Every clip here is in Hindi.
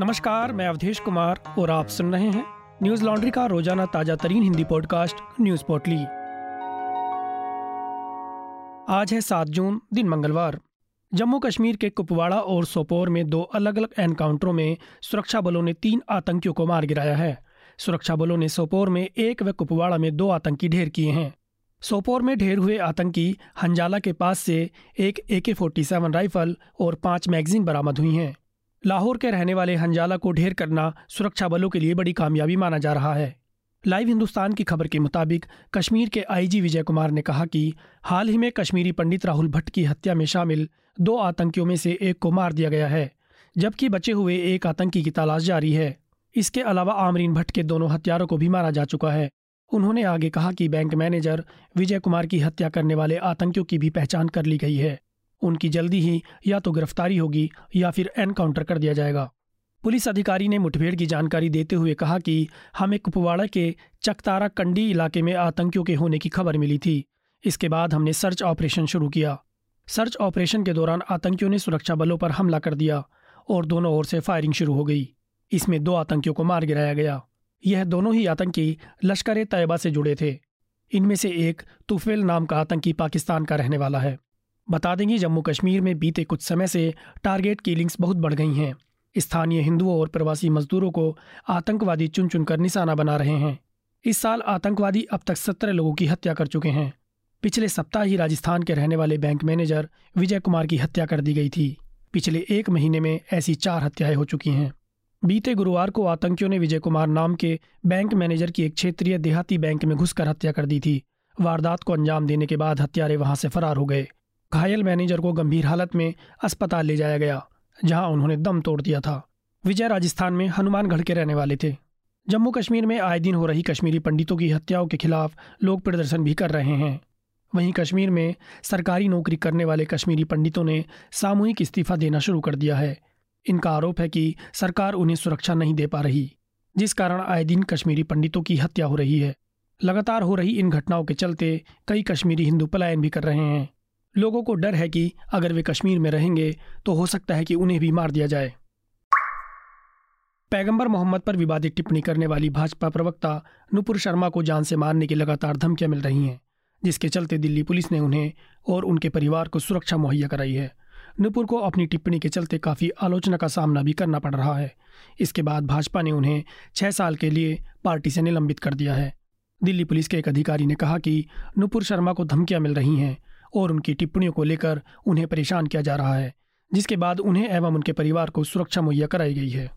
नमस्कार, मैं अवधेश कुमार और आप सुन रहे हैं न्यूज़ लॉन्ड्री का रोज़ाना ताज़ा तरीन हिंदी पॉडकास्ट न्यूज़ पोर्टली। आज है सात जून, दिन मंगलवार। जम्मू कश्मीर के कुपवाड़ा और सोपोर में दो अलग अलग एनकाउंटरों में सुरक्षा बलों ने तीन आतंकियों को मार गिराया है। सुरक्षा बलों ने सोपोर में एक व कुपवाड़ा में दो आतंकी ढेर किए हैं। सोपोर में ढेर हुए आतंकी हंजाला के पास से एक ए के फोर्टी सेवन राइफल और पाँच मैगजीन बरामद हुई हैं। लाहौर के रहने वाले हंजाला को ढेर करना सुरक्षा बलों के लिए बड़ी कामयाबी माना जा रहा है। लाइव हिंदुस्तान की खबर के मुताबिक, कश्मीर के आईजी विजय कुमार ने कहा कि हाल ही में कश्मीरी पंडित राहुल भट्ट की हत्या में शामिल दो आतंकियों में से एक को मार दिया गया है, जबकि बचे हुए एक आतंकी की तलाश जारी है। इसके अलावा आमरीन भट्ट के दोनों हत्यारों को भी मारा जा चुका है। उन्होंने आगे कहा कि बैंक मैनेजर विजय कुमार की हत्या करने वाले आतंकियों की भी पहचान कर ली गई है। उनकी जल्दी ही या तो गिरफ्तारी होगी या फिर एनकाउंटर कर दिया जाएगा। पुलिस अधिकारी ने मुठभेड़ की जानकारी देते हुए कहा कि हमें कुपवाड़ा के चकतारा कंडी इलाके में आतंकियों के होने की खबर मिली थी। इसके बाद हमने सर्च ऑपरेशन शुरू किया। सर्च ऑपरेशन के दौरान आतंकियों ने सुरक्षा बलों पर हमला कर दिया और दोनों ओर से फायरिंग शुरू हो गई। इसमें दो आतंकियों को मार गिराया गया। यह दोनों ही आतंकी लश्कर ए तैयबा से जुड़े थे। इनमें से एक तुफेल नाम का आतंकी पाकिस्तान का रहने वाला है। बता देंगे जम्मू कश्मीर में बीते कुछ समय से टारगेट किलिंग्स बहुत बढ़ गई हैं। स्थानीय हिंदुओं और प्रवासी मजदूरों को आतंकवादी चुन चुनकर निशाना बना रहे हैं। इस साल आतंकवादी अब तक सत्रह लोगों की हत्या कर चुके हैं। पिछले सप्ताह ही राजस्थान के रहने वाले बैंक मैनेजर विजय कुमार की हत्या कर दी गई थी। पिछले एक महीने में ऐसी चार हत्याएँ हो चुकी हैं। बीते गुरुवार को आतंकियों ने विजय कुमार नाम के बैंक मैनेजर की एक क्षेत्रीय देहाती बैंक में घुसकर हत्या कर दी थी। वारदात को अंजाम देने के बाद हत्यारे वहाँ से फरार हो गए। घायल मैनेजर को गंभीर हालत में अस्पताल ले जाया गया, जहाँ उन्होंने दम तोड़ दिया था। विजय राजस्थान में हनुमानगढ़ के रहने वाले थे। जम्मू कश्मीर में आए दिन हो रही कश्मीरी पंडितों की हत्याओं के खिलाफ लोग प्रदर्शन भी कर रहे हैं। वहीं कश्मीर में सरकारी नौकरी करने वाले कश्मीरी पंडितों ने सामूहिक इस्तीफा देना शुरू कर दिया है। इनका आरोप है कि सरकार उन्हें सुरक्षा नहीं दे पा रही, जिस कारण आए दिन कश्मीरी पंडितों की हत्या हो रही है। लगातार हो रही इन घटनाओं के चलते कई कश्मीरी हिंदू पलायन भी कर रहे हैं। लोगों को डर है कि अगर वे कश्मीर में रहेंगे तो हो सकता है कि उन्हें भी मार दिया जाए। पैगंबर मोहम्मद पर विवादित टिप्पणी करने वाली भाजपा प्रवक्ता नुपुर शर्मा को जान से मारने की लगातार धमकियाँ मिल रही हैं, जिसके चलते दिल्ली पुलिस ने उन्हें और उनके परिवार को सुरक्षा मुहैया कराई है। नुपुर को अपनी टिप्पणी के चलते काफ़ी आलोचना का सामना भी करना पड़ रहा है। इसके बाद भाजपा ने उन्हें छह साल के लिए पार्टी से निलंबित कर दिया है। दिल्ली पुलिस के एक अधिकारी ने कहा कि नुपुर शर्मा को धमकियाँ मिल रही हैं और उनकी टिप्पणियों को लेकर उन्हें परेशान किया जा रहा है, जिसके बाद उन्हें एवं उनके परिवार को सुरक्षा मुहैया कराई गई है।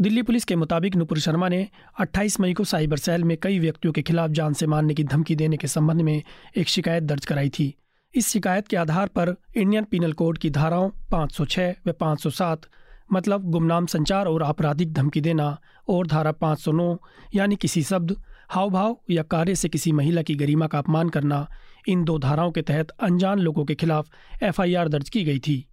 दिल्ली पुलिस के मुताबिक नुपुर शर्मा ने 28 मई को साइबर सेल में कई व्यक्तियों के खिलाफ जान से मारने की धमकी देने के संबंध में एक शिकायत दर्ज कराई थी। इस शिकायत के आधार पर इंडियन पिनल कोड की धाराओं 506 व 507 मतलब गुमनाम संचार और आपराधिक धमकी देना, और धारा 509 यानी किसी शब्द हाव भाव या कार्य से किसी महिला की गरिमा का अपमान करना इन दो धाराओं के तहत अनजान लोगों के खिलाफ एफआईआर दर्ज की गई थी।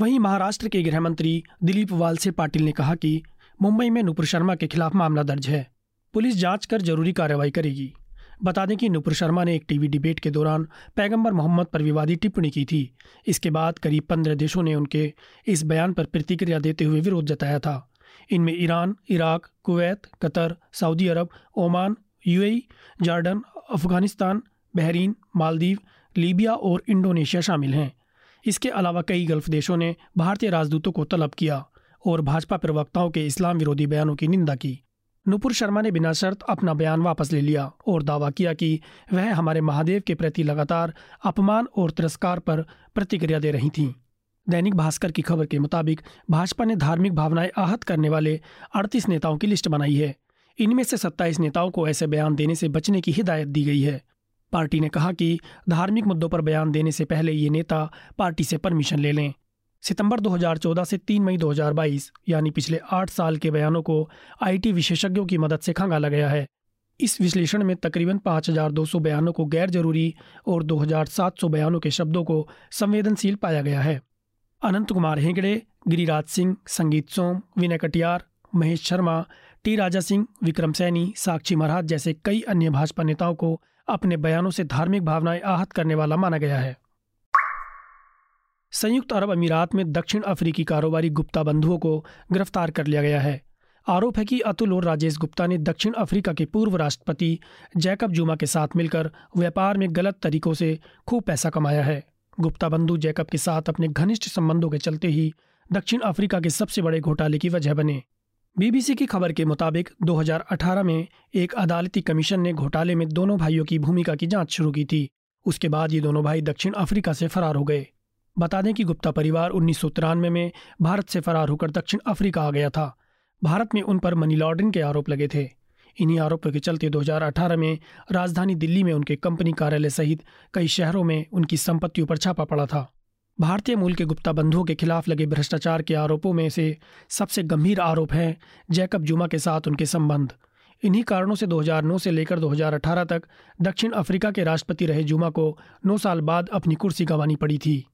वहीं महाराष्ट्र के गृह मंत्री दिलीप वालसे पाटिल ने कहा कि मुंबई में नुपुर शर्मा के खिलाफ मामला दर्ज है। पुलिस जाँच कर ज़रूरी कार्रवाई करेगी। बता दें कि नुपुर शर्मा ने एक टीवी डिबेट के दौरान पैगंबर मोहम्मद पर विवादी टिप्पणी की थी। इसके बाद करीब पंद्रह देशों ने उनके इस बयान पर प्रतिक्रिया देते हुए विरोध जताया था। इनमें Iran, Iraq, Kuwait, Qatar, Saudi Arab, Oman, UAE, Jordan, Afghanistan Bahrain, Maldives, Libya और इंडोनेशिया शामिल हैं। इसके अलावा कई गल्फ देशों ने भारतीय राजदूतों को तलब किया और भाजपा प्रवक्ताओं के इस्लाम विरोधी बयानों की निंदा की। नुपुर शर्मा ने बिना शर्त अपना बयान वापस ले लिया और दावा किया कि वह हमारे महादेव के प्रति लगातार अपमान और तिरस्कार पर प्रतिक्रिया दे रही थीं। दैनिक भास्कर की खबर के मुताबिक, भाजपा ने धार्मिक भावनाएँ आहत करने वाले अड़तीस नेताओं की लिस्ट बनाई है। इनमें से सत्ताईस नेताओं को ऐसे बयान देने से बचने की हिदायत दी गई है। पार्टी ने कहा कि धार्मिक मुद्दों पर बयान देने से पहले ये नेता पार्टी से परमिशन ले लें। सितंबर 2014 से 3 मई 2022 यानी पिछले आठ साल के बयानों को आईटी विशेषज्ञों की मदद से खंगाला गया है। इस विश्लेषण में तकरीबन 5,200 बयानों को गैर ज़रूरी और 2,700 बयानों के शब्दों को संवेदनशील पाया गया है। अनंत कुमार हेगड़े गिरिराज सिंह संगीत सोम विनय कटियार महेश शर्मा टी राजा सिंह विक्रम सैनी साक्षी महाराज जैसे कई अन्य भाजपा नेताओं को अपने बयानों से धार्मिक भावनाएँ आहत करने वाला माना गया है। संयुक्त अरब अमीरात में दक्षिण अफ्रीकी कारोबारी गुप्ता बंधुओं को गिरफ़्तार कर लिया गया है। आरोप है कि अतुल और राजेश गुप्ता ने दक्षिण अफ्रीका के पूर्व राष्ट्रपति जैकब जुमा के साथ मिलकर व्यापार में गलत तरीकों से खूब पैसा कमाया है। गुप्ता बंधु जैकब के साथ अपने घनिष्ठ संबंधों के चलते ही दक्षिण अफ्रीका के सबसे बड़े घोटाले की वजह बने। बीबीसी की खबर के मुताबिक 2018 में एक अदालती कमीशन ने घोटाले में दोनों भाइयों की भूमिका की जाँच शुरू की थी। उसके बाद ये दोनों भाई दक्षिण अफ्रीका से फरार हो गए। बता दें कि गुप्ता परिवार उन्नीस सौ तिरानवे में भारत से फरार होकर दक्षिण अफ्रीका आ गया था। भारत में उन पर मनी लॉन्ड्रिंग के आरोप लगे थे। इन्हीं आरोपों के चलते 2018 में राजधानी दिल्ली में उनके कंपनी कार्यालय सहित कई शहरों में उनकी संपत्तियों पर छापा पड़ा था। भारतीय मूल के गुप्ता बंधुओं के खिलाफ लगे भ्रष्टाचार के आरोपों में से सबसे गंभीर आरोप है जैकब जुमा के साथ उनके संबंध। इन्हीं कारणों से 2009 से लेकर 2018 तक दक्षिण अफ्रीका के राष्ट्रपति रहे जुमा को नौ साल बाद अपनी कुर्सी गंवानी पड़ी थी।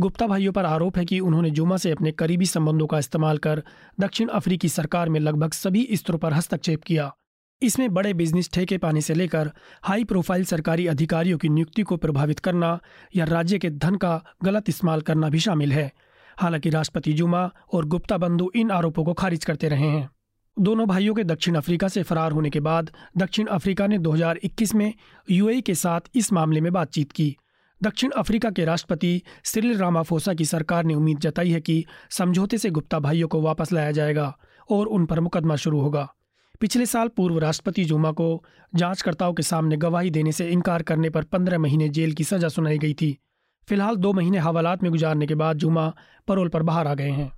गुप्ता भाइयों पर आरोप है कि उन्होंने जुमा से अपने करीबी संबंधों का इस्तेमाल कर दक्षिण अफ्रीकी सरकार में लगभग सभी स्तरों पर हस्तक्षेप किया। इसमें बड़े बिज़नेस ठेके पाने से लेकर हाई प्रोफ़ाइल सरकारी अधिकारियों की नियुक्ति को प्रभावित करना या राज्य के धन का गलत इस्तेमाल करना भी शामिल है। हालाँकि राष्ट्रपति जुमा और गुप्ता बंधु इन आरोपों को खारिज करते रहे हैं। दोनों भाइयों के दक्षिण अफ्रीका से फरार होने के बाद दक्षिण अफ्रीका ने 2021 में यूएई के साथ इस मामले में बातचीत की। दक्षिण अफ्रीका के राष्ट्रपति सिरिल रामाफोसा की सरकार ने उम्मीद जताई है कि समझौते से गुप्ता भाइयों को वापस लाया जाएगा और उन पर मुकदमा शुरू होगा। पिछले साल पूर्व राष्ट्रपति जुमा को जांचकर्ताओं के सामने गवाही देने से इनकार करने पर पंद्रह महीने जेल की सजा सुनाई गई थी। फ़िलहाल दो महीने हवालात में गुजारने के बाद जुमा परोल पर बाहर आ गए हैं।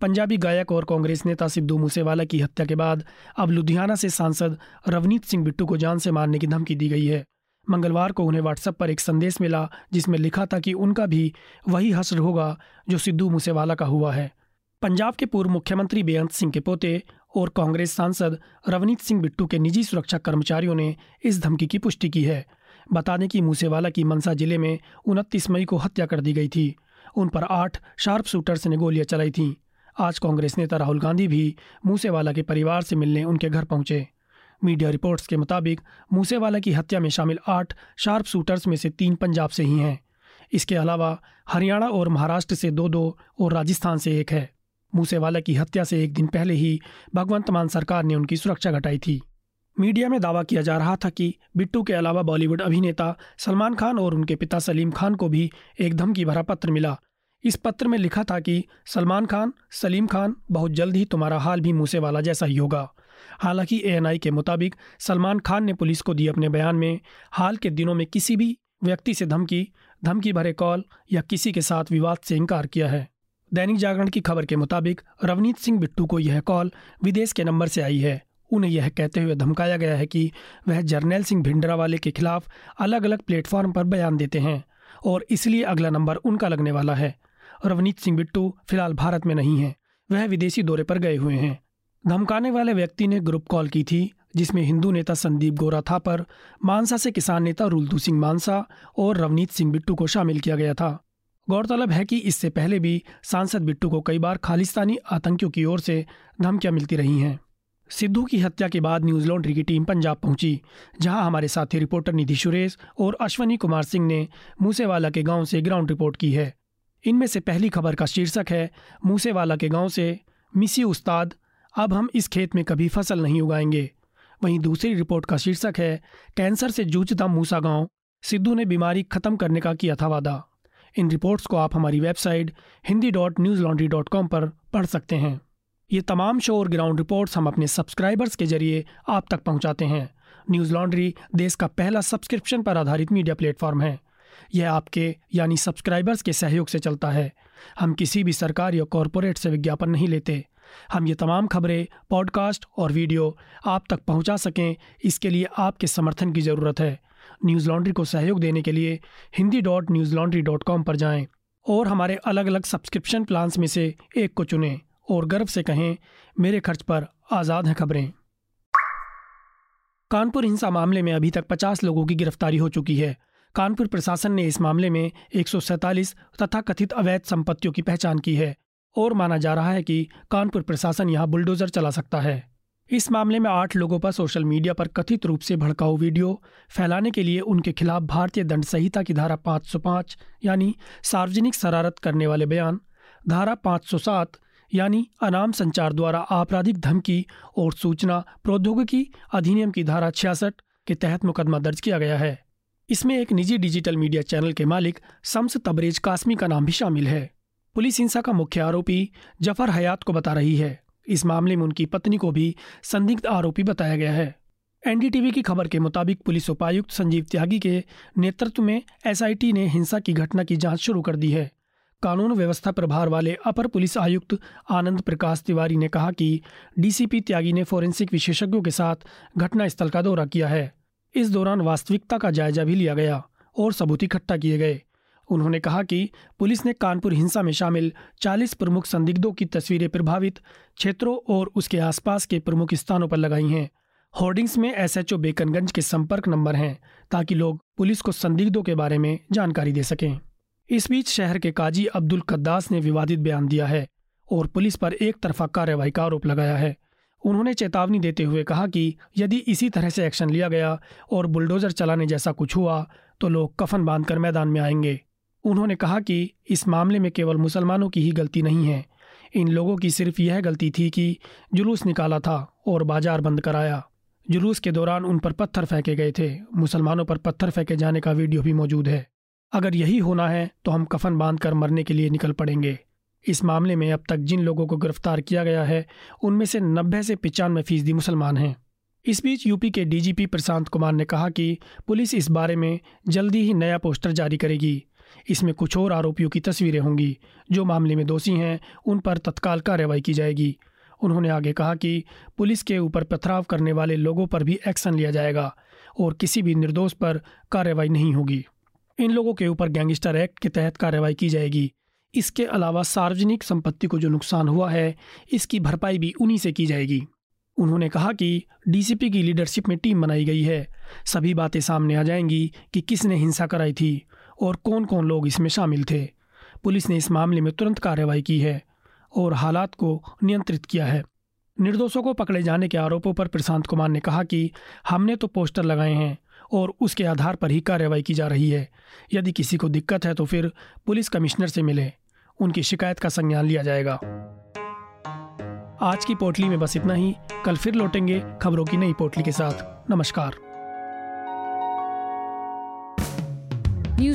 पंजाबी गायक और कांग्रेस नेता सिद्धू मूसेवाला की हत्या के बाद अब लुधियाना से सांसद रवनीत सिंह बिट्टू को जान से मारने की धमकी दी गई है। मंगलवार को उन्हें व्हाट्सएप पर एक संदेश मिला जिसमें लिखा था कि उनका भी वही हसर होगा जो सिद्धू मूसेवाला का हुआ है। पंजाब के पूर्व मुख्यमंत्री बेअंत सिंह के पोते और कांग्रेस सांसद रवनीत सिंह बिट्टू के निजी सुरक्षा कर्मचारियों ने इस धमकी की पुष्टि की है। बता दें कि मूसेवाला की मनसा ज़िले में उनतीस मई को हत्या कर दी गई थी। उन पर आठ शार्प शूटर्स ने गोलियाँ चलाई थीं। आज कांग्रेस नेता राहुल गांधी भी मूसेवाला के परिवार से मिलने उनके घर पहुँचे। मीडिया रिपोर्ट्स के मुताबिक मूसेवाला की हत्या में शामिल आठ शार्प शूटर्स में से तीन पंजाब से ही हैं। इसके अलावा हरियाणा और महाराष्ट्र से दो दो और राजस्थान से एक है। मूसेवाला की हत्या से एक दिन पहले ही भगवंत मान सरकार ने उनकी सुरक्षा घटाई थी। मीडिया में दावा किया जा रहा था कि बिट्टू के अलावा बॉलीवुड अभिनेता सलमान खान और उनके पिता सलीम खान को भी एक धमकी भरा पत्र मिला। इस पत्र में लिखा था कि सलमान खान, सलीम खान, बहुत जल्द ही तुम्हारा हाल भी मूसेवाला जैसा ही होगा। हालाँकि एएनआई के मुताबिक सलमान खान ने पुलिस को दिए अपने बयान में, हाल के दिनों में किसी भी व्यक्ति से धमकी धमकी भरे कॉल या किसी के साथ विवाद से इनकार किया है। दैनिक जागरण की खबर के मुताबिक रवनीत सिंह बिट्टू को यह कॉल विदेश के नंबर से आई है। उन्हें यह कहते हुए धमकाया गया है कि वह जर्नैल सिंह भिंडरा वाले के खिलाफ अलग अलग प्लेटफॉर्म पर बयान देते हैं और इसलिए अगला नंबर उनका लगने वाला है। रवनीत सिंह बिट्टू फ़िलहाल भारत में नहीं है। वह विदेशी दौरे पर गए हुए हैं। धमकाने वाले व्यक्ति ने ग्रुप कॉल की थी, जिसमें हिंदू नेता संदीप गोरा था पर मानसा से किसान नेता रुलदू सिंह मानसा और रवनीत सिंह बिट्टू को शामिल किया गया था। गौरतलब है कि इससे पहले भी सांसद बिट्टू को कई बार खालिस्तानी आतंकियों की ओर से धमकियाँ मिलती रही हैं। सिद्धू की हत्या के बाद न्यूज़ लॉन्ड्री की टीम पंजाब पहुँची, जहाँ हमारे साथी रिपोर्टर निधि सुरेश और अश्वनी कुमार सिंह ने मूसेवाला के गाँव से ग्राउंड रिपोर्ट की है। इनमें से पहली खबर का शीर्षक है, मूसेवाला के गाँव से मिसी उस्ताद, अब हम इस खेत में कभी फ़सल नहीं उगाएँगे। वहीं दूसरी रिपोर्ट का शीर्षक है, कैंसर से जूझता मूसा गाँव, सिद्धू ने बीमारी खत्म करने का किया था वादा। इन रिपोर्ट्स को आप हमारी website Hindi dot Newslaundry dot com पर पढ़ सकते हैं। ये तमाम शो और ग्राउंड रिपोर्ट्स हम अपने सब्सक्राइबर्स के ज़रिए आप तक पहुंचाते हैं। न्यूज़ लॉन्ड्री देश का पहला सब्सक्रिप्शन पर आधारित मीडिया प्लेटफॉर्म है। यह आपके, यानी सब्सक्राइबर्स के सहयोग से चलता है। हम किसी भी सरकार या कॉरपोरेट से विज्ञापन नहीं लेते। हम ये तमाम खबरें, पॉडकास्ट और वीडियो आप तक पहुँचा सकें, इसके लिए आपके समर्थन की ज़रूरत है। न्यूज़ लॉन्ड्री को सहयोग देने के लिए Hindi dot Newslaundry dot com पर जाएँ और हमारे अलग अलग सब्सक्रिप्शन प्लान्स में से एक को चुनें और गर्व से कहें, मेरे खर्च पर आज़ाद हैं खबरें। कानपुर हिंसा मामले में अभी तक 50 लोगों की गिरफ्तारी हो चुकी है। कानपुर प्रशासन ने इस मामले में एक तथा कथित अवैध संपत्तियों की पहचान की है और माना जा रहा है कि कानपुर प्रशासन यहाँ बुलडोजर चला सकता है। इस मामले में आठ लोगों पर सोशल मीडिया पर कथित रूप से भड़काऊ वीडियो फैलाने के लिए उनके खिलाफ भारतीय दंड संहिता की धारा 505 यानी सार्वजनिक शरारत करने वाले बयान, धारा 507 यानी अनाम संचार द्वारा आपराधिक धमकी और सूचना प्रौद्योगिकी अधिनियम की धारा छियासठ के तहत मुकदमा दर्ज किया गया है। इसमें एक निजी डिजिटल मीडिया चैनल के मालिक शम्स तबरेज कासमी का नाम भी शामिल है। पुलिस हिंसा का मुख्य आरोपी ज़फ़र हयात को बता रही है। इस मामले में उनकी पत्नी को भी संदिग्ध आरोपी बताया गया है। एनडीटीवी की खबर के मुताबिक पुलिस उपायुक्त संजीव त्यागी के नेतृत्व में एसआईटी ने हिंसा की घटना की जाँच शुरू कर दी है। कानून व्यवस्था प्रभार वाले अपर पुलिस आयुक्त आनंद प्रकाश तिवारी ने कहा कि डीसीपी त्यागी ने फोरेंसिक विशेषज्ञों के साथ घटनास्थल का दौरा किया है। इस दौरान वास्तविकता का जायजा भी लिया गया और सबूत इकट्ठा किए गए। उन्होंने कहा कि पुलिस ने कानपुर हिंसा में शामिल 40 प्रमुख संदिग्धों की तस्वीरें प्रभावित क्षेत्रों और उसके आसपास के प्रमुख स्थानों पर लगाई हैं। होर्डिंग्स में एसएचओ बेकनगंज के संपर्क नंबर हैं, ताकि लोग पुलिस को संदिग्धों के बारे में जानकारी दे सकें। इस बीच शहर के काजी अब्दुल कद्दास ने विवादित बयान दिया है और पुलिस पर एक तरफा कार्रवाई का आरोप लगाया है। उन्होंने चेतावनी देते हुए कहा कि यदि इसी तरह से एक्शन लिया गया और बुलडोजर चलाने जैसा कुछ हुआ तो लोग कफन बांधकर मैदान में आएँगे। उन्होंने कहा कि इस मामले में केवल मुसलमानों की ही गलती नहीं है। इन लोगों की सिर्फ़ यह गलती थी कि जुलूस निकाला था और बाज़ार बंद कराया। जुलूस के दौरान उन पर पत्थर फेंके गए थे। मुसलमानों पर पत्थर फेंके जाने का वीडियो भी मौजूद है। अगर यही होना है तो हम कफन बाँध कर मरने के लिए निकल पड़ेंगे। इस मामले में अब तक जिन लोगों को गिरफ़्तार किया गया है, उनमें से नब्बे से पिचानवे फ़ीसदी मुसलमान हैं। इस बीच यूपी के डीजीपी प्रशांत कुमार ने कहा कि पुलिस इस बारे में जल्दी ही नया पोस्टर जारी करेगी। इसमें कुछ और आरोपियों की तस्वीरें होंगी। जो मामले में दोषी हैं, उन पर तत्काल कार्रवाई की जाएगी। उन्होंने आगे कहा कि पुलिस के ऊपर पथराव करने वाले लोगों पर भी एक्शन लिया जाएगा और किसी भी निर्दोष पर कार्रवाई नहीं होगी। इन लोगों के ऊपर गैंगस्टर एक्ट के तहत कार्रवाई की जाएगी। इसके अलावा सार्वजनिक संपत्ति को जो नुकसान हुआ है, इसकी भरपाई भी उन्हीं से की जाएगी। उन्होंने कहा कि डीसीपी की लीडरशिप में टीम बनाई गई है। सभी बातें सामने आ जाएँगी कि किसने हिंसा कराई थी। और कौन कौन लोग इसमें शामिल थे। पुलिस ने इस मामले में तुरंत कार्रवाई की है और हालात को नियंत्रित किया है। निर्दोषों को पकड़े जाने के आरोपों पर प्रशांत कुमार ने कहा कि हमने तो पोस्टर लगाए हैं और उसके आधार पर ही कार्रवाई की जा रही है। यदि किसी को दिक्कत है तो फिर पुलिस कमिश्नर से मिले। उनकी शिकायत का संज्ञान लिया जाएगा। आज की पोटली में बस इतना ही। कल फिर लौटेंगे खबरों की नई पोटली के साथ। नमस्कार।